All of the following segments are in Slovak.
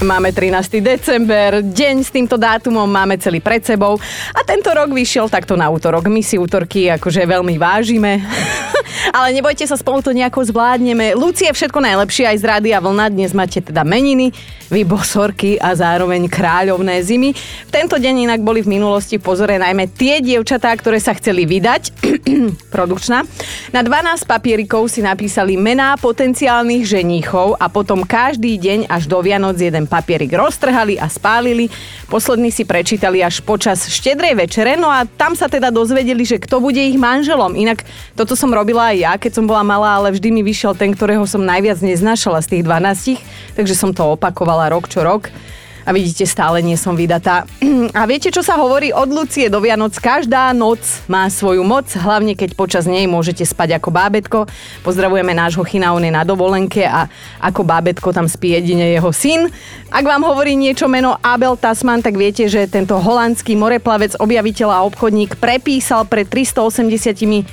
Máme 13. december, deň s týmto dátumom máme celý pred sebou a tento rok vyšiel takto na útorok. My si útorky akože veľmi vážime, ale nebojte sa, spolu to nejako zvládneme. Lucie, všetko najlepšie aj z Rádia Vlna, dnes máte teda meniny, vy bosorky a zároveň kráľovné zimy. V tento deň inak boli v minulosti v pozore najmä tie dievčatá, ktoré sa chceli vydať, produkčná. Na 12 papierikov si napísali mená potenciálnych ženíchov a potom každý deň až do Vianoc jeden papierik roztrhali a spálili. Posledný si prečítali až počas štedrej večere, no a tam sa teda dozvedeli, že kto bude ich manželom. Inak toto som robila aj ja, keď som bola malá, ale vždy mi vyšiel ten, ktorého som najviac neznášala z tých 12, takže som to opakovala rok čo rok a vidíte, stále nie som vydatá. A viete, čo sa hovorí od Lucie do Vianoc? Každá noc má svoju moc, hlavne keď počas nej môžete spať ako bábetko. Pozdravujeme nášho chyna, on je na dovolenke a ako bábetko tam spí jedine jeho syn. Ak vám hovorí niečo meno Abel Tasman, tak viete, že tento holandský moreplavec, objaviteľ a obchodník prepísal pred 380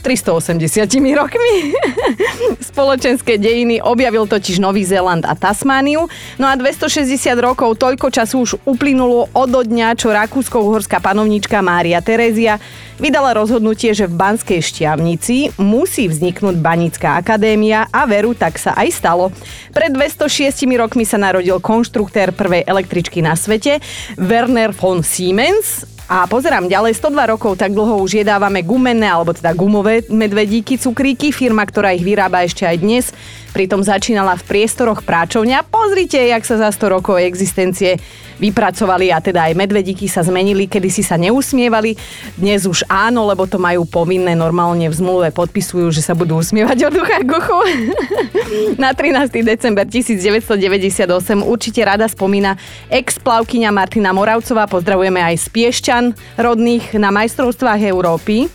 380 rokmi. Spoločenské dejiny objavil totiž Nový Zéland a Tasmániu. No a 260 rokov, toľko času už uplynulo od dňa, čo rakúsko-uhorská panovnička Mária Terézia vydala rozhodnutie, že v Banskej šťavnici musí vzniknúť Banická akadémia a veru tak sa aj stalo. Pred 206 rokmi sa narodil konštruktér prvej električky na svete, Werner von Siemens a pozerám ďalej, 102 rokov tak dlho už jedávame gumenné, alebo teda gumové medvedíky, cukríky, firma, ktorá ich vyrába ešte aj dnes. Pritom začínala v priestoroch práčovňa. Pozrite, jak sa za 100 rokov existencie vypracovali a teda aj medvedíky sa zmenili, kedy si sa neusmievali. Dnes už áno, lebo to majú povinné, normálne v zmluve podpisujú, že sa budú usmievať od ducha k uchu. Na 13. december 1998 určite rada spomína ex-plavkyňa Martina Moravcová, pozdravujeme aj z Piešťan rodných na majstrovstvách Európy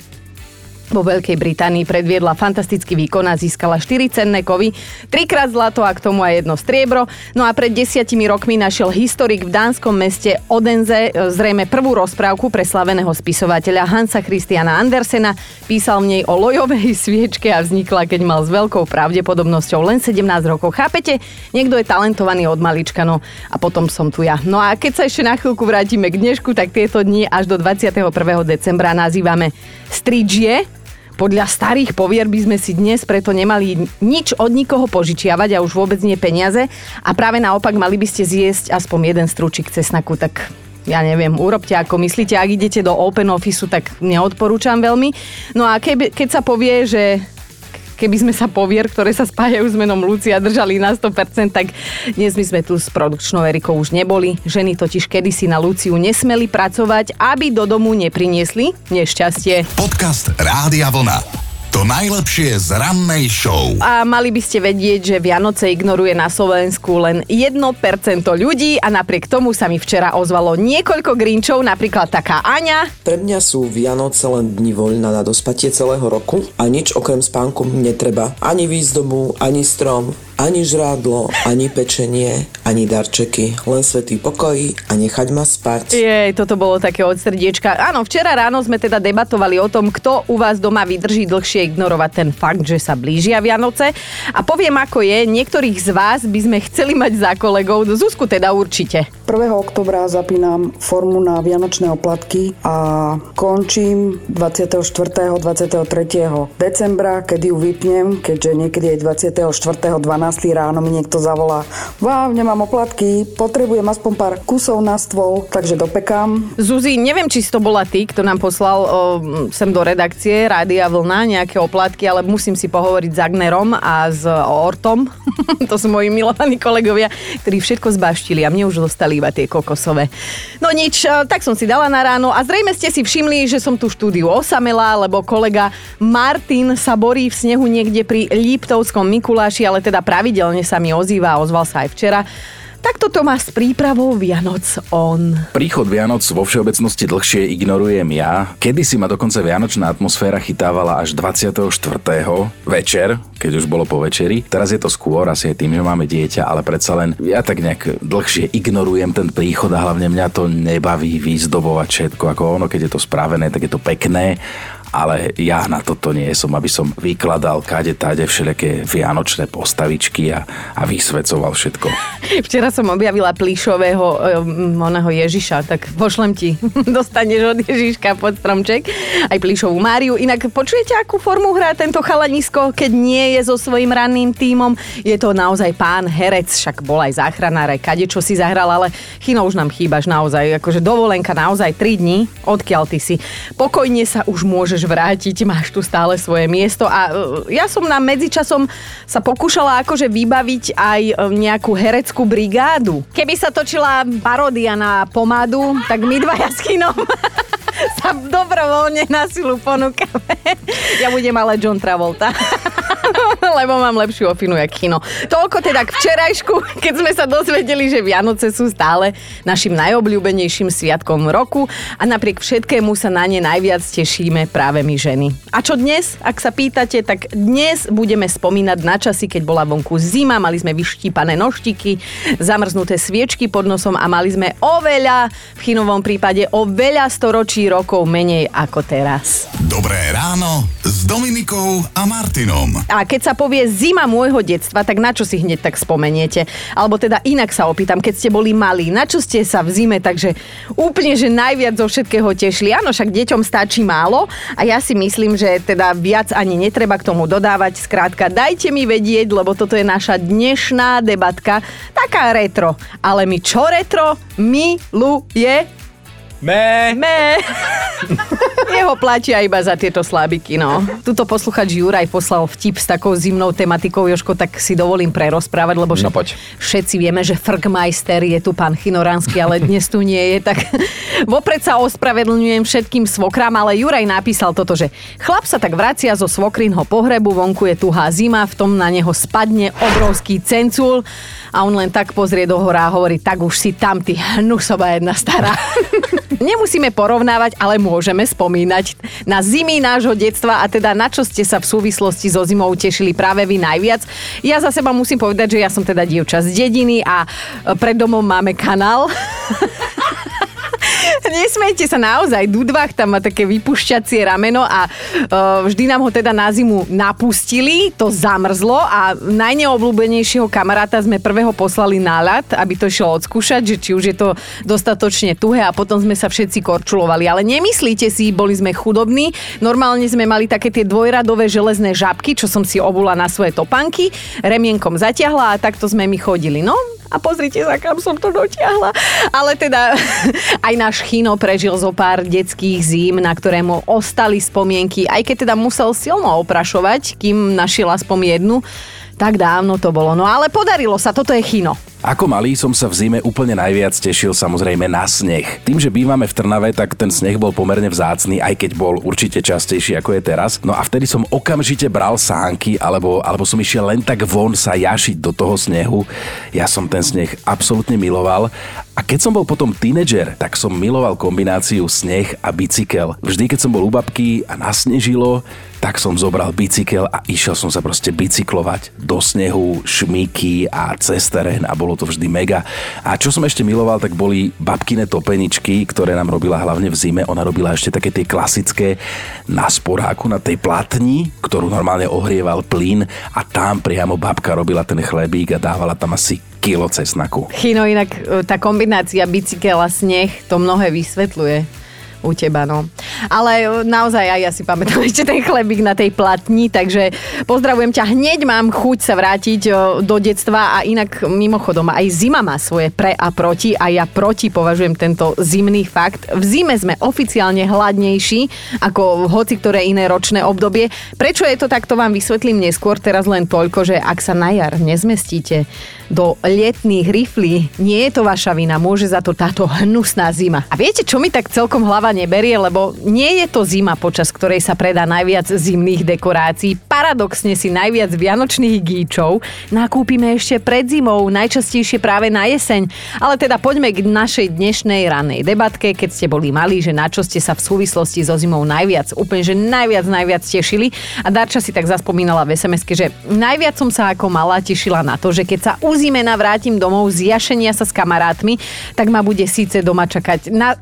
vo Veľkej Británii predviedla fantastický výkon a získala 4 cenné kovy, 3 krát zlato a k tomu aj jedno striebro. No a pred desiatimi rokmi našiel historik v dánskom meste Odenze e, zrejme prvú rozprávku pre slaveného spisovateľa Hansa Christiana Andersena. Písal v nej o lojovej sviečke a vznikla, keď mal s veľkou pravdepodobnosťou len 17 rokov. Chápete? Niekto je talentovaný od malička, no a potom som tu ja. No a keď sa ešte na chvíľku vrátime k dnešku, tak tieto dni až do 21. decembra nazývame stridžie podľa starých povier by sme si dnes preto nemali nič od nikoho požičiavať a už vôbec nie peniaze. A práve naopak mali by ste zjesť aspoň jeden strúčik cesnaku, tak ja neviem, urobte ako myslíte, ak idete do open office, tak neodporúčam veľmi. No a keby, keď sa povie, že keby sme sa povier, ktoré sa spájajú s menom Lucia, držali na 100%, tak dnes my sme tu s produkčnou Erikou už neboli. Ženy totiž kedysi na Luciu nesmeli pracovať, aby do domu nepriniesli nešťastie. Podcast Rádia Vlna. To najlepšie z rannej show. A mali by ste vedieť, že Vianoce ignoruje na Slovensku len 1% ľudí a napriek tomu sa mi včera ozvalo niekoľko grinčov, napríklad taká Aňa. Pre mňa sú Vianoce len dni voľna na dospatie celého roku a nič okrem spánku netreba. Ani výzdobu, ani strom, ani žrádlo, ani pečenie, ani darčeky, len svetý pokoj a nechať ma spať. Jej, toto bolo také od srdiečka. Áno, včera ráno sme teda debatovali o tom, kto u vás doma vydrží dlhšie ignorovať ten fakt, že sa blížia Vianoce. A poviem ako je, niektorých z vás by sme chceli mať za kolegov, Zuzku teda určite. 1. oktobra zapínam formu na Vianočné oplatky a končím 24. 23. decembra, kedy ju vypnem, keďže niekedy je 24. 12 12 ráno mi niekto zavolá, vám, nemám oplatky, potrebujem aspoň pár kusov na stôl, takže dopekám. Zuzi, neviem, či si to bola ty, kto nám poslal o, sem do redakcie Rádia Vlna nejaké oplatky, ale musím si pohovoriť s Agnerom a s Ortom. to sú moji milovaní kolegovia, ktorí všetko zbaštili a mne už dostali iba tie kokosové. No nič, tak som si dala na ráno a zrejme ste si všimli, že som tu štúdiu osamela, lebo kolega Martin sa borí v snehu niekde pri Liptovskom Mikuláši, ale teda pravidelne sa mi ozýva, ozval sa aj včera. Tak toto má s prípravou Vianoc on. Príchod Vianoc vo všeobecnosti dlhšie ignorujem ja. Kedy si ma dokonca vianočná atmosféra chytávala až 24. večer, keď už bolo po večeri. Teraz je to skôr, asi aj tým, že máme dieťa, ale predsa len ja tak nejak dlhšie ignorujem ten príchod a hlavne mňa to nebaví výzdobovať všetko. Ako ono, keď je to spravené, tak je to pekné ale ja na toto nie som, aby som vykladal kade tade všelijaké vianočné postavičky a, a vysvecoval všetko. Včera som objavila plíšového um, oného Ježiša, tak pošlem ti. Dostaneš od Ježiška pod stromček aj plíšovú Máriu. Inak počujete, akú formu hrá tento chalanisko, keď nie je so svojím ranným tímom? Je to naozaj pán herec, však bol aj záchranár, aj kade čo si zahral, ale Chino už nám chýbaš naozaj. Akože dovolenka naozaj 3 dní, odkiaľ ty si. Pokojne sa už môžeš vrátiť, máš tu stále svoje miesto a uh, ja som na medzičasom sa pokúšala akože vybaviť aj uh, nejakú hereckú brigádu. Keby sa točila paródia na pomádu, tak my dvaja s Chinom sa dobrovoľne na silu ponúkame. Ja budem ale John Travolta. Lebo mám lepšiu ofinu jak kino. Toľko teda k včerajšku, keď sme sa dozvedeli, že Vianoce sú stále našim najobľúbenejším sviatkom roku a napriek všetkému sa na ne najviac tešíme práve my ženy. A čo dnes? Ak sa pýtate, tak dnes budeme spomínať na časy, keď bola vonku zima, mali sme vyštípané noštiky, zamrznuté sviečky pod nosom a mali sme oveľa, v chinovom prípade oveľa storočí rokov menej ako teraz. Dobré ráno s Dominikou a Martinom. A keď sa povie zima môjho detstva, tak na čo si hneď tak spomeniete? Alebo teda inak sa opýtam, keď ste boli malí, na čo ste sa v zime takže úplne, že najviac zo všetkého tešili? Áno, však deťom stačí málo a ja si myslím, že teda viac ani netreba k tomu dodávať. Skrátka, dajte mi vedieť, lebo toto je naša dnešná debatka, taká retro. Ale my čo retro? Miluje Mé. Me. Jeho platia iba za tieto slabiky, no. Tuto posluchač Juraj poslal vtip s takou zimnou tematikou, Joško, tak si dovolím prerozprávať, lebo No poď. všetci vieme, že Frkmeister je tu pán Chinoránsky, ale dnes tu nie je, tak vopred sa ospravedlňujem všetkým svokrám, ale Juraj napísal toto, že chlap sa tak vracia zo svokrinho pohrebu, vonku je tuhá zima, v tom na neho spadne obrovský cencul a on len tak pozrie do hora a hovorí, tak už si tam, ty hnusová jedna stará. Nemusíme porovnávať, ale môžeme spomínať na zimy nášho detstva a teda na čo ste sa v súvislosti so zimou tešili práve vy najviac. Ja za seba musím povedať, že ja som teda dievča z dediny a pred domom máme kanál. Nesmejte sa naozaj, Dudvach tam má také vypušťacie rameno a uh, vždy nám ho teda na zimu napustili, to zamrzlo a najneobľúbenejšieho kamaráta sme prvého poslali na ľad, aby to išlo odskúšať, že či už je to dostatočne tuhé a potom sme sa všetci korčulovali. Ale nemyslíte si, boli sme chudobní, normálne sme mali také tie dvojradové železné žabky, čo som si obula na svoje topanky, remienkom zatiahla a takto sme my chodili. No, a pozrite sa, kam som to dotiahla. Ale teda aj náš Chino prežil zo pár detských zím, na ktoré mu ostali spomienky, aj keď teda musel silno oprašovať, kým našiel aspoň jednu. Tak dávno to bolo. No ale podarilo sa, toto je Chino. Ako malý som sa v zime úplne najviac tešil samozrejme na sneh. Tým, že bývame v Trnave, tak ten sneh bol pomerne vzácny, aj keď bol určite častejší ako je teraz. No a vtedy som okamžite bral sánky, alebo, alebo som išiel len tak von sa jašiť do toho snehu. Ja som ten sneh absolútne miloval. A keď som bol potom tínedžer, tak som miloval kombináciu sneh a bicykel. Vždy, keď som bol u babky a nasnežilo, tak som zobral bicykel a išiel som sa proste bicyklovať do snehu, šmíky a cez terén a bolo to vždy mega. A čo som ešte miloval, tak boli babkine topeničky, ktoré nám robila hlavne v zime. Ona robila ešte také tie klasické na sporáku, na tej platni, ktorú normálne ohrieval plyn a tam priamo babka robila ten chlebík a dávala tam asi kilo cesnaku. Chino, inak e, tá kombinácia bicykel a sneh to mnohé vysvetľuje u teba, no. Ale e, naozaj aj ja si pamätám ešte ten chlebík na tej platni, takže pozdravujem ťa. Hneď mám chuť sa vrátiť e, do detstva a inak mimochodom aj zima má svoje pre a proti a ja proti považujem tento zimný fakt. V zime sme oficiálne hladnejší ako hoci ktoré iné ročné obdobie. Prečo je to tak, to vám vysvetlím neskôr. Teraz len toľko, že ak sa na jar nezmestíte do letných riflí, nie je to vaša vina, môže za to táto hnusná zima. A viete, čo mi tak celkom hlava neberie, lebo nie je to zima, počas ktorej sa predá najviac zimných dekorácií. Paradoxne si najviac vianočných gíčov nakúpime ešte pred zimou, najčastejšie práve na jeseň. Ale teda poďme k našej dnešnej ranej debatke, keď ste boli malí, že na čo ste sa v súvislosti so zimou najviac, úplne, že najviac, najviac tešili. A Darča si tak zaspomínala v sms že najviac som sa ako malá tešila na to, že keď sa uzimena vrátim domov z jašenia sa s kamarátmi, tak ma bude síce doma čakať. Na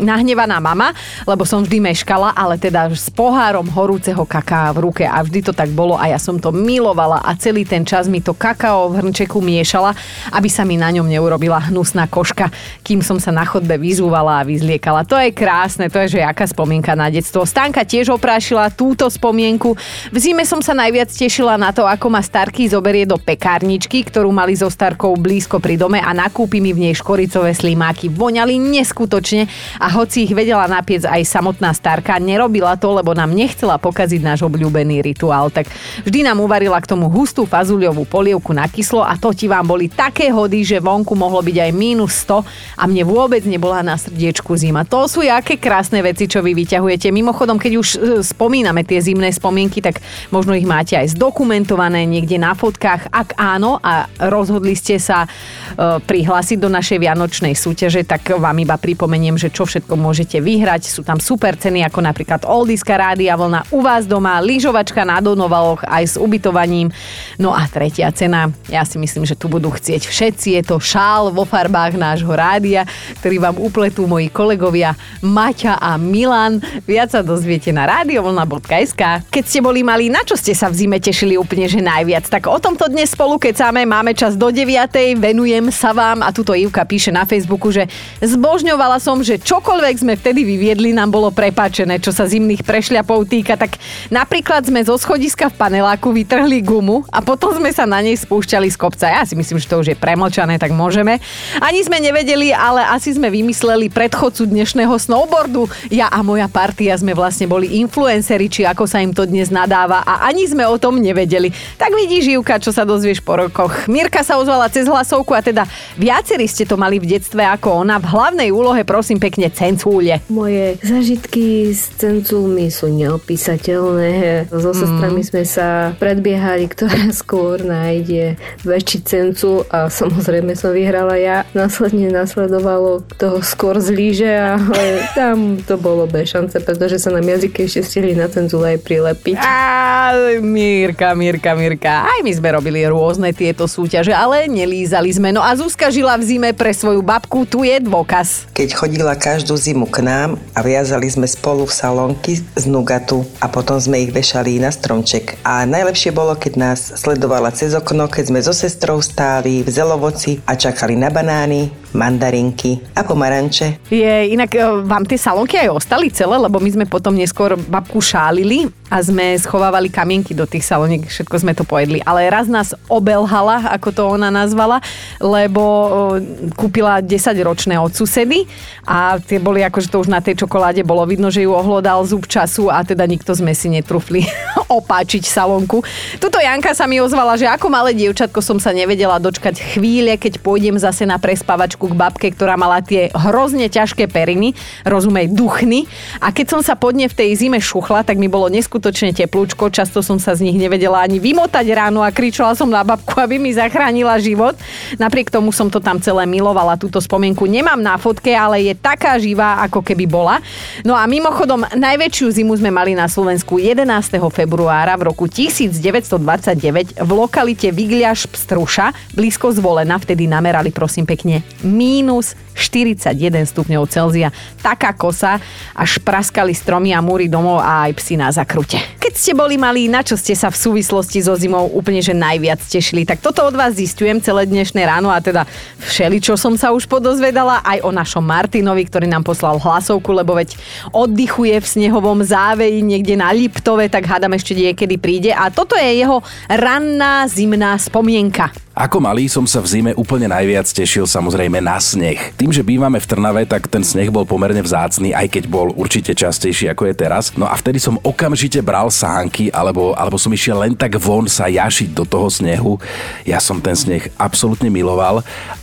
nahnevaná mama, lebo som vždy meškala, ale teda s pohárom horúceho kaká v ruke a vždy to tak bolo a ja som to milovala a celý ten čas mi to kakao v hrnčeku miešala, aby sa mi na ňom neurobila hnusná koška, kým som sa na chodbe vyzúvala a vyzliekala. To je krásne, to je že aká spomienka na detstvo. Stanka tiež oprášila túto spomienku. V zime som sa najviac tešila na to, ako ma Starky zoberie do pekárničky, ktorú mali so Starkou blízko pri dome a nakúpi mi v nej škoricové slimáky. Voňali neskutočne a hoci ich vedela napiec aj samotná Starka, nerobila to, lebo nám nechcela pokaziť náš obľúbený rituál. Tak vždy nám uvarila k tomu hustú fazuľovú polievku na kyslo a to ti vám boli také hody, že vonku mohlo byť aj minus 100 a mne vôbec nebola na srdiečku zima. To sú aké krásne veci, čo vy vyťahujete. Mimochodom, keď už e, spomíname tie zimné spomienky, tak možno ich máte aj zdokumentované niekde na fotkách. Ak áno a rozhodli ste sa e, prihlásiť do našej vianočnej súťaže, tak vám iba pripomeniem, že čo všetko môžete vyhrať. Sú tam super ceny ako napríklad Oldiska Rádia Vlna u vás doma, lyžovačka na Donovaloch aj s ubytovaním. No a tretia cena, ja si myslím, že tu budú chcieť všetci. Je to šál vo farbách nášho rádia, ktorý vám upletú moji kolegovia Maťa a Milan. Viac sa dozviete na radiovlna.sk. Keď ste boli malí, na čo ste sa v zime tešili úplne že najviac? Tak o tomto dnes spolu kecáme, máme čas do 9. venujem sa vám a tuto Ivka píše na Facebooku, že zbožňovala som, že čokoľvek sme vtedy vyviedli, nám bolo prepáčené, čo sa zimných prešľapov týka. Tak napríklad sme zo schodiska v paneláku vytrhli gumu a potom sme sa na nej spúšťali z kopca. Ja si myslím, že to už je premlčané, tak môžeme. Ani sme nevedeli, ale asi sme vymysleli predchodcu dnešného snowboardu. Ja a moja partia sme vlastne boli influenceri, či ako sa im to dnes nadáva a ani sme o tom nevedeli. Tak vidíš, Živka, čo sa dozvieš po rokoch. Mirka sa ozvala cez hlasovku a teda viacerí ste to mali v detstve ako ona. V hlavnej úlohe prosím pekne cencúle. Moje zažitky s cencúlmi sú neopísateľné. So sestrami sme sa predbiehali, ktorá skôr nájde väčší cencul a samozrejme som vyhrala ja. Následne nasledovalo kto skôr zlíže, ale tam to bolo bez šance, pretože sa nám jazyky ešte stihli na cencul aj prilepiť. Á, Mirka, Mirka, Mirka. Aj my sme robili rôzne tieto súťaže, ale nelízali sme. No a Zuzka žila v zime pre svoju babku, tu je dôkaz. Keď chodila každú zimu k nám a viazali sme spolu v salónky z nugatu a potom sme ich vešali na stromček. A najlepšie bolo, keď nás sledovala cez okno, keď sme so sestrou stáli v zelovoci a čakali na banány, mandarinky a pomaranče. Je, inak e, vám tie salónky aj ostali celé, lebo my sme potom neskôr babku šálili a sme schovávali kamienky do tých salóniek, všetko sme to pojedli. Ale raz nás obelhala, ako to ona nazvala, lebo e, kúpila 10-ročné od susedy a tie boli akože to už na tej čokoláde bolo vidno, že ju ohlodal zub času a teda nikto sme si netrufli opáčiť salónku. Tuto Janka sa mi ozvala, že ako malé dievčatko som sa nevedela dočkať chvíle, keď pôjdem zase na prespavačku k babke, ktorá mala tie hrozne ťažké periny, rozumej, duchny. A keď som sa pod ne v tej zime šuchla, tak mi bolo neskutočne teplúčko, často som sa z nich nevedela ani vymotať ráno a kričala som na babku, aby mi zachránila život. Napriek tomu som to tam celé milovala, túto spomienku nemám na fotke, ale je taká živá, ako keby bola. No a mimochodom, najväčšiu zimu sme mali na Slovensku 11. februára v roku 1929 v lokalite Vigliaš Pstruša, blízko zvolená, vtedy namerali prosím pekne mínus 41 stupňov Celzia. Taká kosa, až praskali stromy a múry domov a aj psi na zakrute. Keď ste boli malí, na čo ste sa v súvislosti so zimou úplne že najviac tešili? Tak toto od vás zistujem celé dnešné ráno a teda všeli, čo som sa už podozvedala aj o našom Martinovi, ktorý nám poslal hlasovku, lebo veď oddychuje v snehovom záveji niekde na Liptove, tak hádam ešte niekedy príde a toto je jeho ranná zimná spomienka. Ako malý som sa v zime úplne najviac tešil samozrejme na sneh. Tým, že bývame v Trnave, tak ten sneh bol pomerne vzácny, aj keď bol určite častejší ako je teraz. No a vtedy som okamžite bral sánky, alebo, alebo som išiel len tak von sa jašiť do toho snehu. Ja som ten sneh absolútne miloval.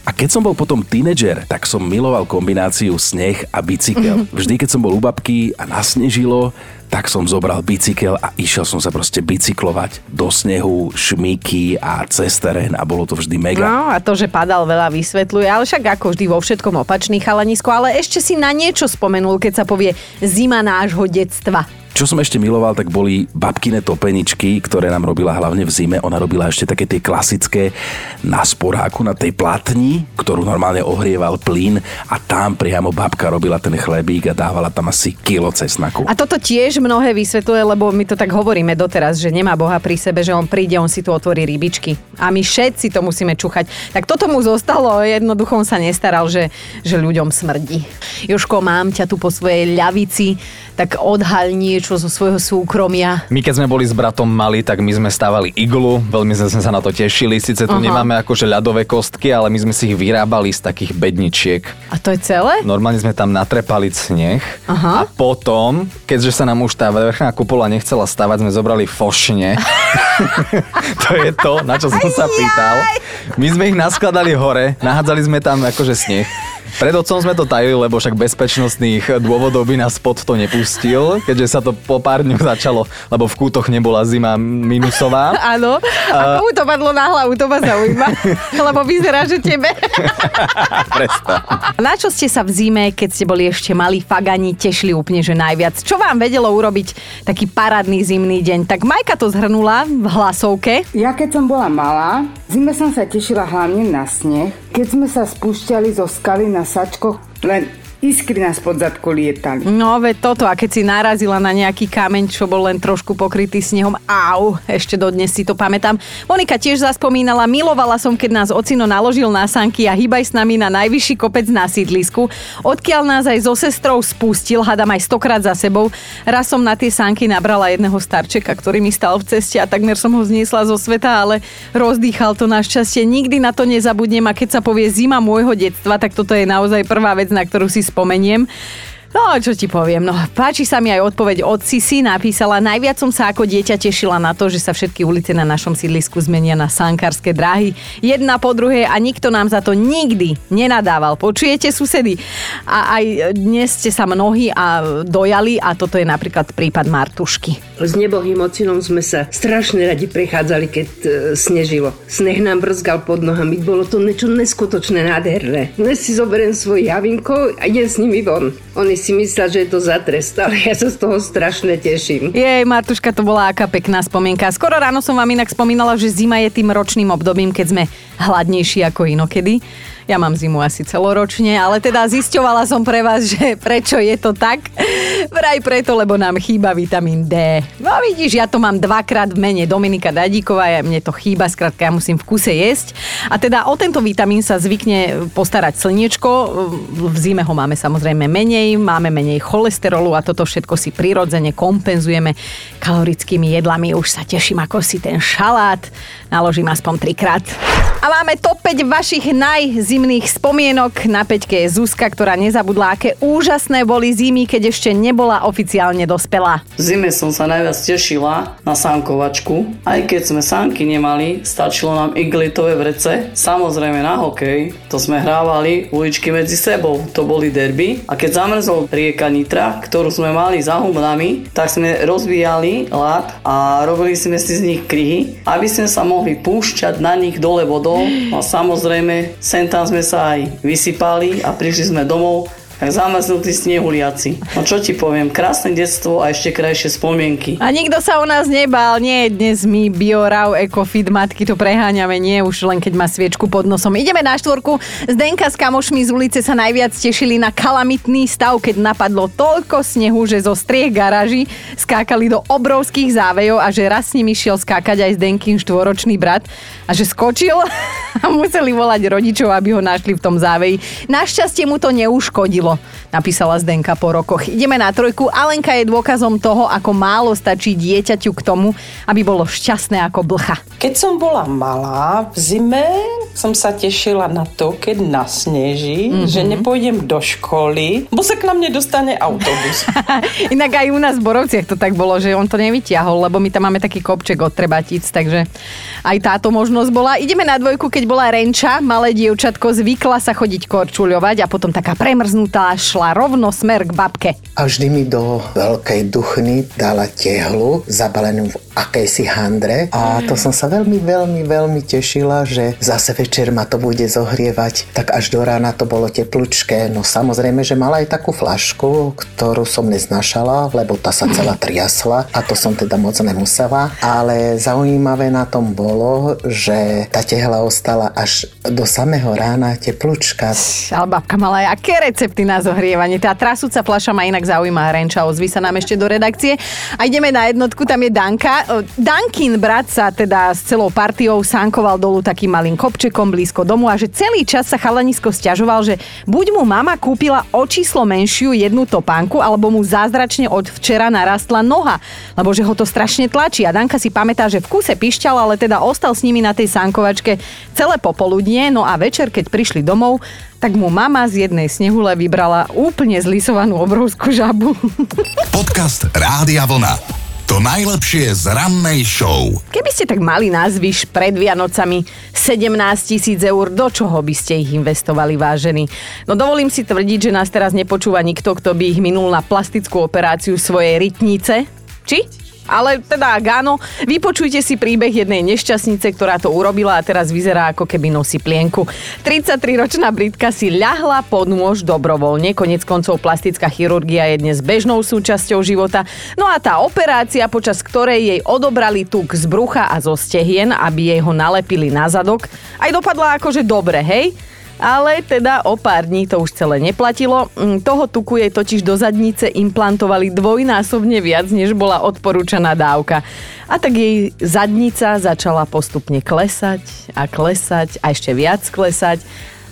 A keď som bol potom tínedžer, tak som miloval kombináciu sneh a bicykel. Vždy, keď som bol u babky a nasnežilo, tak som zobral bicykel a išiel som sa proste bicyklovať do snehu, šmíky a cez terén a bolo to vždy mega. No a to, že padal veľa vysvetľuje, ale však ako vždy vo všetkom opačný chalanisko, ale ešte si na niečo spomenul, keď sa povie zima nášho detstva. Čo som ešte miloval, tak boli babkine topeničky, ktoré nám robila hlavne v zime. Ona robila ešte také tie klasické na sporáku, na tej platni, ktorú normálne ohrieval plyn a tam priamo babka robila ten chlebík a dávala tam asi kilo cesnaku. A toto tiež mnohé vysvetľuje, lebo my to tak hovoríme doteraz, že nemá Boha pri sebe, že on príde, on si tu otvorí rybičky. A my všetci to musíme čúchať. Tak toto mu zostalo, jednoducho on sa nestaral, že, že ľuďom smrdí. Joško, mám ťa tu po svojej ľavici, tak odhaľ niečo zo svojho súkromia. My keď sme boli s bratom mali, tak my sme stávali iglu, veľmi sme sa na to tešili. Sice tu Aha. nemáme akože ľadové kostky, ale my sme si ich vyrábali z takých bedničiek. A to je celé? Normálne sme tam natrepali sneh Aha. a potom, keďže sa nám už tá vrchná kupola nechcela stavať, sme zobrali fošne. to je to, na čo som sa pýtal. My sme ich naskladali hore, nahádzali sme tam akože sneh. Pred otcom sme to tajili, lebo však bezpečnostných dôvodov by nás pod to nepustil, keďže sa to po pár dňoch začalo, lebo v kútoch nebola zima minusová. Áno. A komu to padlo na hlavu, to ma zaujíma. Lebo vyzerá, že tebe. Presta. Na čo ste sa v zime, keď ste boli ešte malí fagani, tešili úplne, že najviac? Čo vám vedelo urobiť taký parádny zimný deň? Tak Majka to zhrnula v hlasovke. Ja keď som bola malá, zime som sa tešila hlavne na sneh, keď sme sa spúšťali zo skaly na sačkoch, len iskry nás pod zadku lietali. No, veď toto, a keď si narazila na nejaký kameň, čo bol len trošku pokrytý snehom, au, ešte dodnes si to pamätám. Monika tiež zaspomínala, milovala som, keď nás ocino naložil na sanky a hýbaj s nami na najvyšší kopec na sídlisku, odkiaľ nás aj so sestrou spustil, hadam aj stokrát za sebou. Raz som na tie sanky nabrala jedného starčeka, ktorý mi stal v ceste a takmer som ho zniesla zo sveta, ale rozdýchal to našťastie. Nikdy na to nezabudnem a keď sa povie zima môjho detstva, tak toto je naozaj prvá vec, na ktorú si spomeniem. No, čo ti poviem, no páči sa mi aj odpoveď od Sisi, napísala, najviac som sa ako dieťa tešila na to, že sa všetky ulice na našom sídlisku zmenia na sankárske dráhy, jedna po druhej a nikto nám za to nikdy nenadával. Počujete, susedy? A aj dnes ste sa mnohí a dojali a toto je napríklad prípad Martušky. S nebohým ocinom sme sa strašne radi prechádzali, keď e, snežilo. Sneh nám brzgal pod nohami, bolo to niečo neskutočné nádherné. Dnes si zoberiem svoj javinko a idem s nimi von. Oni si myslia, že je to za trest, ale ja sa z toho strašne teším. Jej, Martuška, to bola aká pekná spomienka. Skoro ráno som vám inak spomínala, že zima je tým ročným obdobím, keď sme hladnejší ako inokedy. Ja mám zimu asi celoročne, ale teda zisťovala som pre vás, že prečo je to tak. Vraj preto, lebo nám chýba vitamín D. No vidíš, ja to mám dvakrát v mene Dominika Dadíková, ja, mne to chýba, skrátka ja musím v kuse jesť. A teda o tento vitamín sa zvykne postarať slniečko. V zime ho máme samozrejme menej, máme menej cholesterolu a toto všetko si prirodzene kompenzujeme kalorickými jedlami. Už sa teším, ako si ten šalát naložím aspoň trikrát. A máme top 5 vašich najzimných spomienok. Na peťke je Zuzka, ktorá nezabudla, aké úžasné boli zimy, keď ešte nebola oficiálne dospelá. Zime som sa najviac tešila na sánkovačku. Aj keď sme sánky nemali, stačilo nám iglitové vrece. Samozrejme na hokej, to sme hrávali uličky medzi sebou. To boli derby. A keď zamrzol rieka Nitra, ktorú sme mali za humnami, tak sme rozbíjali lak a robili sme si z nich kryhy, aby sme sa mohli púšťať na nich dole vodou. A samozrejme, sem tam sme sa aj vysypali a prišli sme domov tak zamrznutí snehuliaci. No čo ti poviem, krásne detstvo a ešte krajšie spomienky. A nikto sa u nás nebal, nie dnes my Biorau, Ecofit, matky to preháňame, nie už len keď má sviečku pod nosom. Ideme na štvorku. Zdenka s kamošmi z ulice sa najviac tešili na kalamitný stav, keď napadlo toľko snehu, že zo striech garáží skákali do obrovských závejov a že raz s nimi šiel skákať aj Zdenkin štvoročný brat a že skočil a museli volať rodičov, aby ho našli v tom záveji. Našťastie mu to neuškodilo napísala Zdenka po rokoch. Ideme na trojku. Alenka je dôkazom toho, ako málo stačí dieťaťu k tomu, aby bolo šťastné ako blcha. Keď som bola malá, v zime som sa tešila na to, keď nasneží, mm-hmm. že nepôjdem do školy, bo sa k nám nedostane autobus. Inak aj u nás v Borovciach to tak bolo, že on to nevyťahol, lebo my tam máme taký kopček od Trebatíc, takže aj táto možnosť bola. Ideme na dvojku, keď bola Renča, malé dievčatko, zvykla sa chodiť korčuľovať a potom taká premrznutá šla rovno smer k babke. A vždy mi do veľkej duchny dala tehlu zabalenú v akejsi handre a to som sa veľmi, veľmi, veľmi tešila, že zase večer ma to bude zohrievať, tak až do rána to bolo teplúčké. No samozrejme, že mala aj takú flašku, ktorú som neznášala, lebo tá sa celá triasla a to som teda moc nemusela. Ale zaujímavé na tom bolo, že tá tehla ostala až do samého rána teplúčka. Ale babka mala aj aké recepty na zohrievanie. Tá trasúca fľaša ma inak zaujíma Renča, ozví sa nám ešte do redakcie. A ideme na jednotku, tam je Danka. Dankin brat sa teda s celou partiou sánkoval dolu takým malým kopčekom blízko domu a že celý čas sa chalanisko stiažoval, že buď mu mama kúpila o číslo menšiu jednu topánku, alebo mu zázračne od včera narastla noha, lebo že ho to strašne tlačí. A Danka si pamätá, že v kuse pišťal, ale teda ostal s nimi na tej sánkovačke celé popoludnie, no a večer, keď prišli domov, tak mu mama z jednej snehule vybrala úplne zlisovanú obrovskú žabu. Podcast Rádia Vlna. To najlepšie z rannej show. Keby ste tak mali názvyš pred Vianocami 17 tisíc eur, do čoho by ste ich investovali, vážení? No dovolím si tvrdiť, že nás teraz nepočúva nikto, kto by ich minul na plastickú operáciu svojej rytnice. Či? Ale teda áno, vypočujte si príbeh jednej nešťastnice, ktorá to urobila a teraz vyzerá ako keby nosí plienku. 33-ročná Britka si ľahla pod nôž dobrovoľne, konec koncov plastická chirurgia je dnes bežnou súčasťou života. No a tá operácia, počas ktorej jej odobrali tuk z brucha a zo stehien, aby jej ho nalepili na zadok, aj dopadla akože dobre, hej? Ale teda o pár dní to už celé neplatilo. Mm, toho tuku jej totiž do zadnice implantovali dvojnásobne viac, než bola odporúčaná dávka. A tak jej zadnica začala postupne klesať a klesať a ešte viac klesať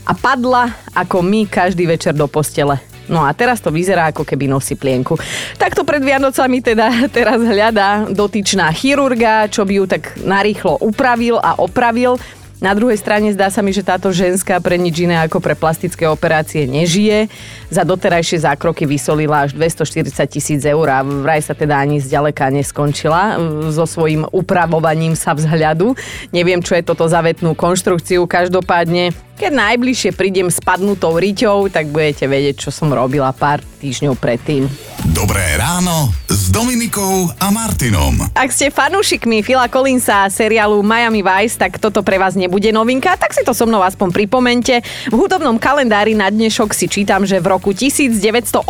a padla ako my každý večer do postele. No a teraz to vyzerá ako keby nosí plienku. Takto pred Vianocami teda teraz hľadá dotyčná chirurga, čo by ju tak narýchlo upravil a opravil. Na druhej strane zdá sa mi, že táto ženská pre nič iné ako pre plastické operácie nežije. Za doterajšie zákroky vysolila až 240 tisíc eur a vraj sa teda ani zďaleka neskončila so svojím upravovaním sa vzhľadu. Neviem, čo je toto za vetnú konštrukciu. Každopádne keď najbližšie prídem s padnutou riťou, tak budete vedieť, čo som robila pár týždňov predtým. Dobré ráno s Dominikou a Martinom. Ak ste fanúšikmi Phila Collinsa a seriálu Miami Vice, tak toto pre vás nebude novinka, tak si to so mnou aspoň pripomente. V hudobnom kalendári na dnešok si čítam, že v roku 1985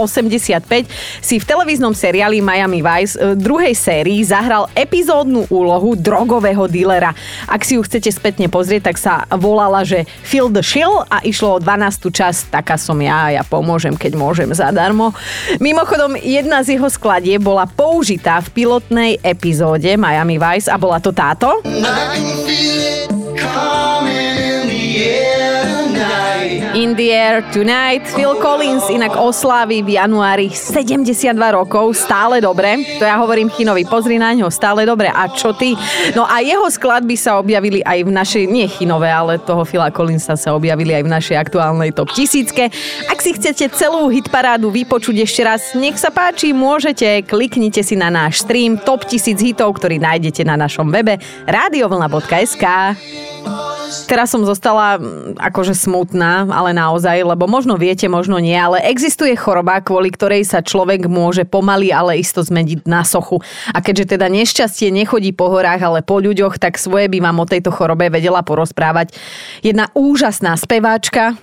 si v televíznom seriáli Miami Vice e, druhej sérii zahral epizódnu úlohu drogového dílera. Ak si ju chcete spätne pozrieť, tak sa volala, že Phil Shill a išlo o 12. čas, taká som ja, ja pomôžem, keď môžem zadarmo. Mimochodom, jedna z jeho skladie bola použitá v pilotnej epizóde Miami Vice a bola to táto. In the Air Tonight. Phil Collins inak oslávi v januári 72 rokov, stále dobre. To ja hovorím Chinovi, pozri na ňo, stále dobre. A čo ty? No a jeho skladby sa objavili aj v našej, nie Chinové, ale toho Phila Collinsa sa objavili aj v našej aktuálnej top tisícke. Ak si chcete celú hitparádu vypočuť ešte raz, nech sa páči, môžete, kliknite si na náš stream Top 1000 hitov, ktorý nájdete na našom webe radiovlna.sk. Teraz som zostala mm, akože smutná, ale naozaj, lebo možno viete, možno nie, ale existuje choroba, kvôli ktorej sa človek môže pomaly, ale isto zmeniť na sochu. A keďže teda nešťastie nechodí po horách, ale po ľuďoch, tak svoje by vám o tejto chorobe vedela porozprávať jedna úžasná speváčka.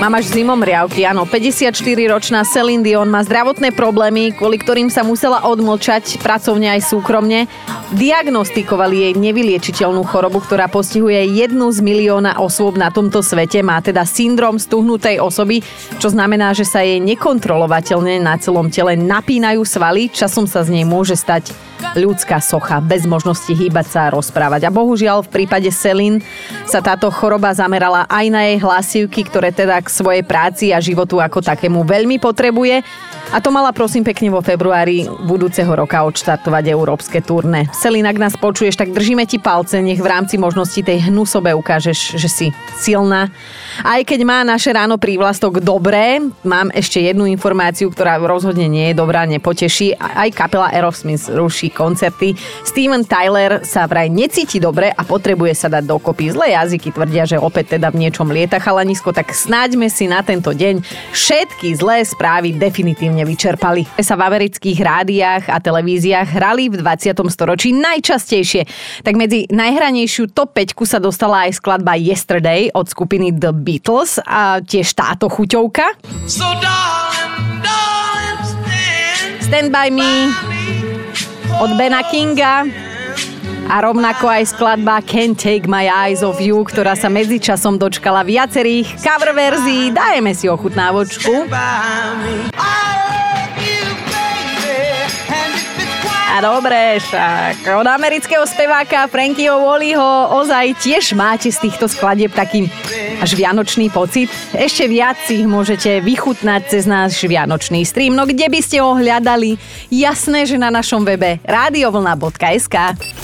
Mám až zimom riavky, áno. 54-ročná Celine Dion má zdravotné problémy, kvôli ktorým sa musela odmlčať pracovne aj súkromne. Diagnostikovali jej nevyliečiteľnú chorobu, ktorá postihuje jednu z milióna osôb na tomto svete. Má teda syndrom stuhnutej osoby, čo znamená, že sa jej nekontrolovateľne na celom tele napínajú svaly. Časom sa z nej môže stať ľudská socha, bez možnosti hýbať sa a rozprávať. A bohužiaľ v prípade Selin sa táto choroba zamerala aj na jej hlasivky, ktoré teda k svojej práci a životu ako takému veľmi potrebuje. A to mala prosím pekne vo februári budúceho roka odštartovať európske turné. Selin, ak nás počuješ, tak držíme ti palce, nech v rámci možnosti tej hnusobe ukážeš, že si silná. Aj keď má naše ráno prívlastok dobré, mám ešte jednu informáciu, ktorá rozhodne nie je dobrá, nepoteší. Aj kapela Aerosmith ruší koncerty. Steven Tyler sa vraj necíti dobre a potrebuje sa dať dokopy. Zlé jazyky tvrdia, že opäť teda v niečom lieta chalanisko, tak snáďme si na tento deň všetky zlé správy definitívne nevyčerpali. Sa v amerických rádiách a televíziách hrali v 20. storočí najčastejšie. Tak medzi najhranejšiu top 5 sa dostala aj skladba Yesterday od skupiny The Beatles a tiež táto chuťovka. So darling, darling, stand, stand by me od Bena Kinga a rovnako aj skladba Can't Take My Eyes Off You, ktorá sa medzičasom dočkala viacerých cover verzií. Dajeme si ochutnávočku. Dobre, však od amerického speváka Frankyho Wallyho ozaj tiež máte z týchto skladieb taký až vianočný pocit. Ešte viac si ich môžete vychutnať cez náš vianočný stream. No kde by ste ho hľadali? Jasné, že na našom webe radiovlna.sk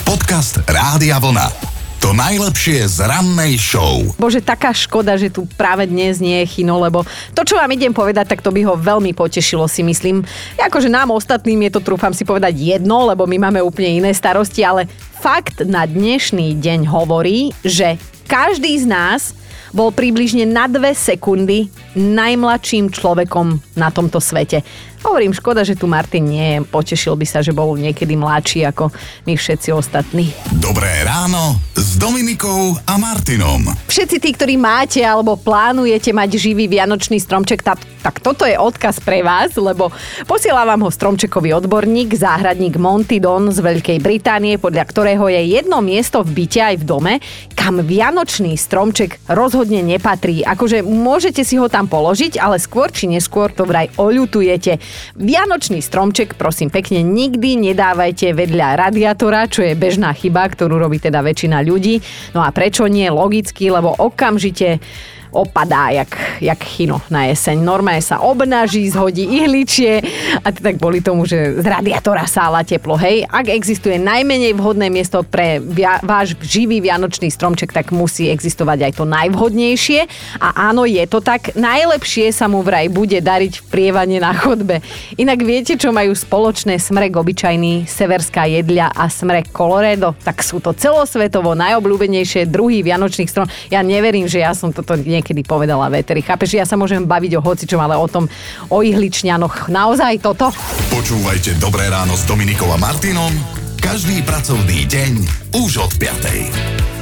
Podcast Rádia Vlna. To najlepšie z rannej show. Bože, taká škoda, že tu práve dnes nie je Chino, lebo to, čo vám idem povedať, tak to by ho veľmi potešilo, si myslím. Akože nám ostatným je to, trúfam si povedať, jedno, lebo my máme úplne iné starosti, ale fakt na dnešný deň hovorí, že každý z nás bol približne na dve sekundy najmladším človekom na tomto svete. Hovorím, škoda, že tu Martin nie je. Potešil by sa, že bol niekedy mladší ako my všetci ostatní. Dobré ráno s Dominikou a Martinom. Všetci tí, ktorí máte alebo plánujete mať živý vianočný stromček, tak, tak toto je odkaz pre vás, lebo posiela vám ho stromčekový odborník, záhradník Monty Don z Veľkej Británie, podľa ktorého je jedno miesto v byte aj v dome, kam vianočný stromček rozhodne nepatrí. Akože môžete si ho tam položiť, ale skôr či neskôr to vraj oľutujete. Vianočný stromček, prosím pekne, nikdy nedávajte vedľa radiátora, čo je bežná chyba, ktorú robí teda väčšina ľudí. No a prečo nie? Logicky, lebo okamžite opadá, jak, jak chino na jeseň. Normálne sa obnaží, zhodí ihličie a tak boli tomu, že z radiátora sála teplo. Hej, ak existuje najmenej vhodné miesto pre via, váš živý vianočný stromček, tak musí existovať aj to najvhodnejšie. A áno, je to tak. Najlepšie sa mu vraj bude dariť v prievane na chodbe. Inak viete, čo majú spoločné smrek obyčajný, severská jedľa a smrek Colorado? Tak sú to celosvetovo najobľúbenejšie druhy vianočných strom. Ja neverím, že ja som toto niekedy niekedy povedala Veteri. Chápeš, ja sa môžem baviť o hocičom, ale o tom, o ihličňanoch. Naozaj toto? Počúvajte Dobré ráno s Dominikom a Martinom každý pracovný deň už od 5.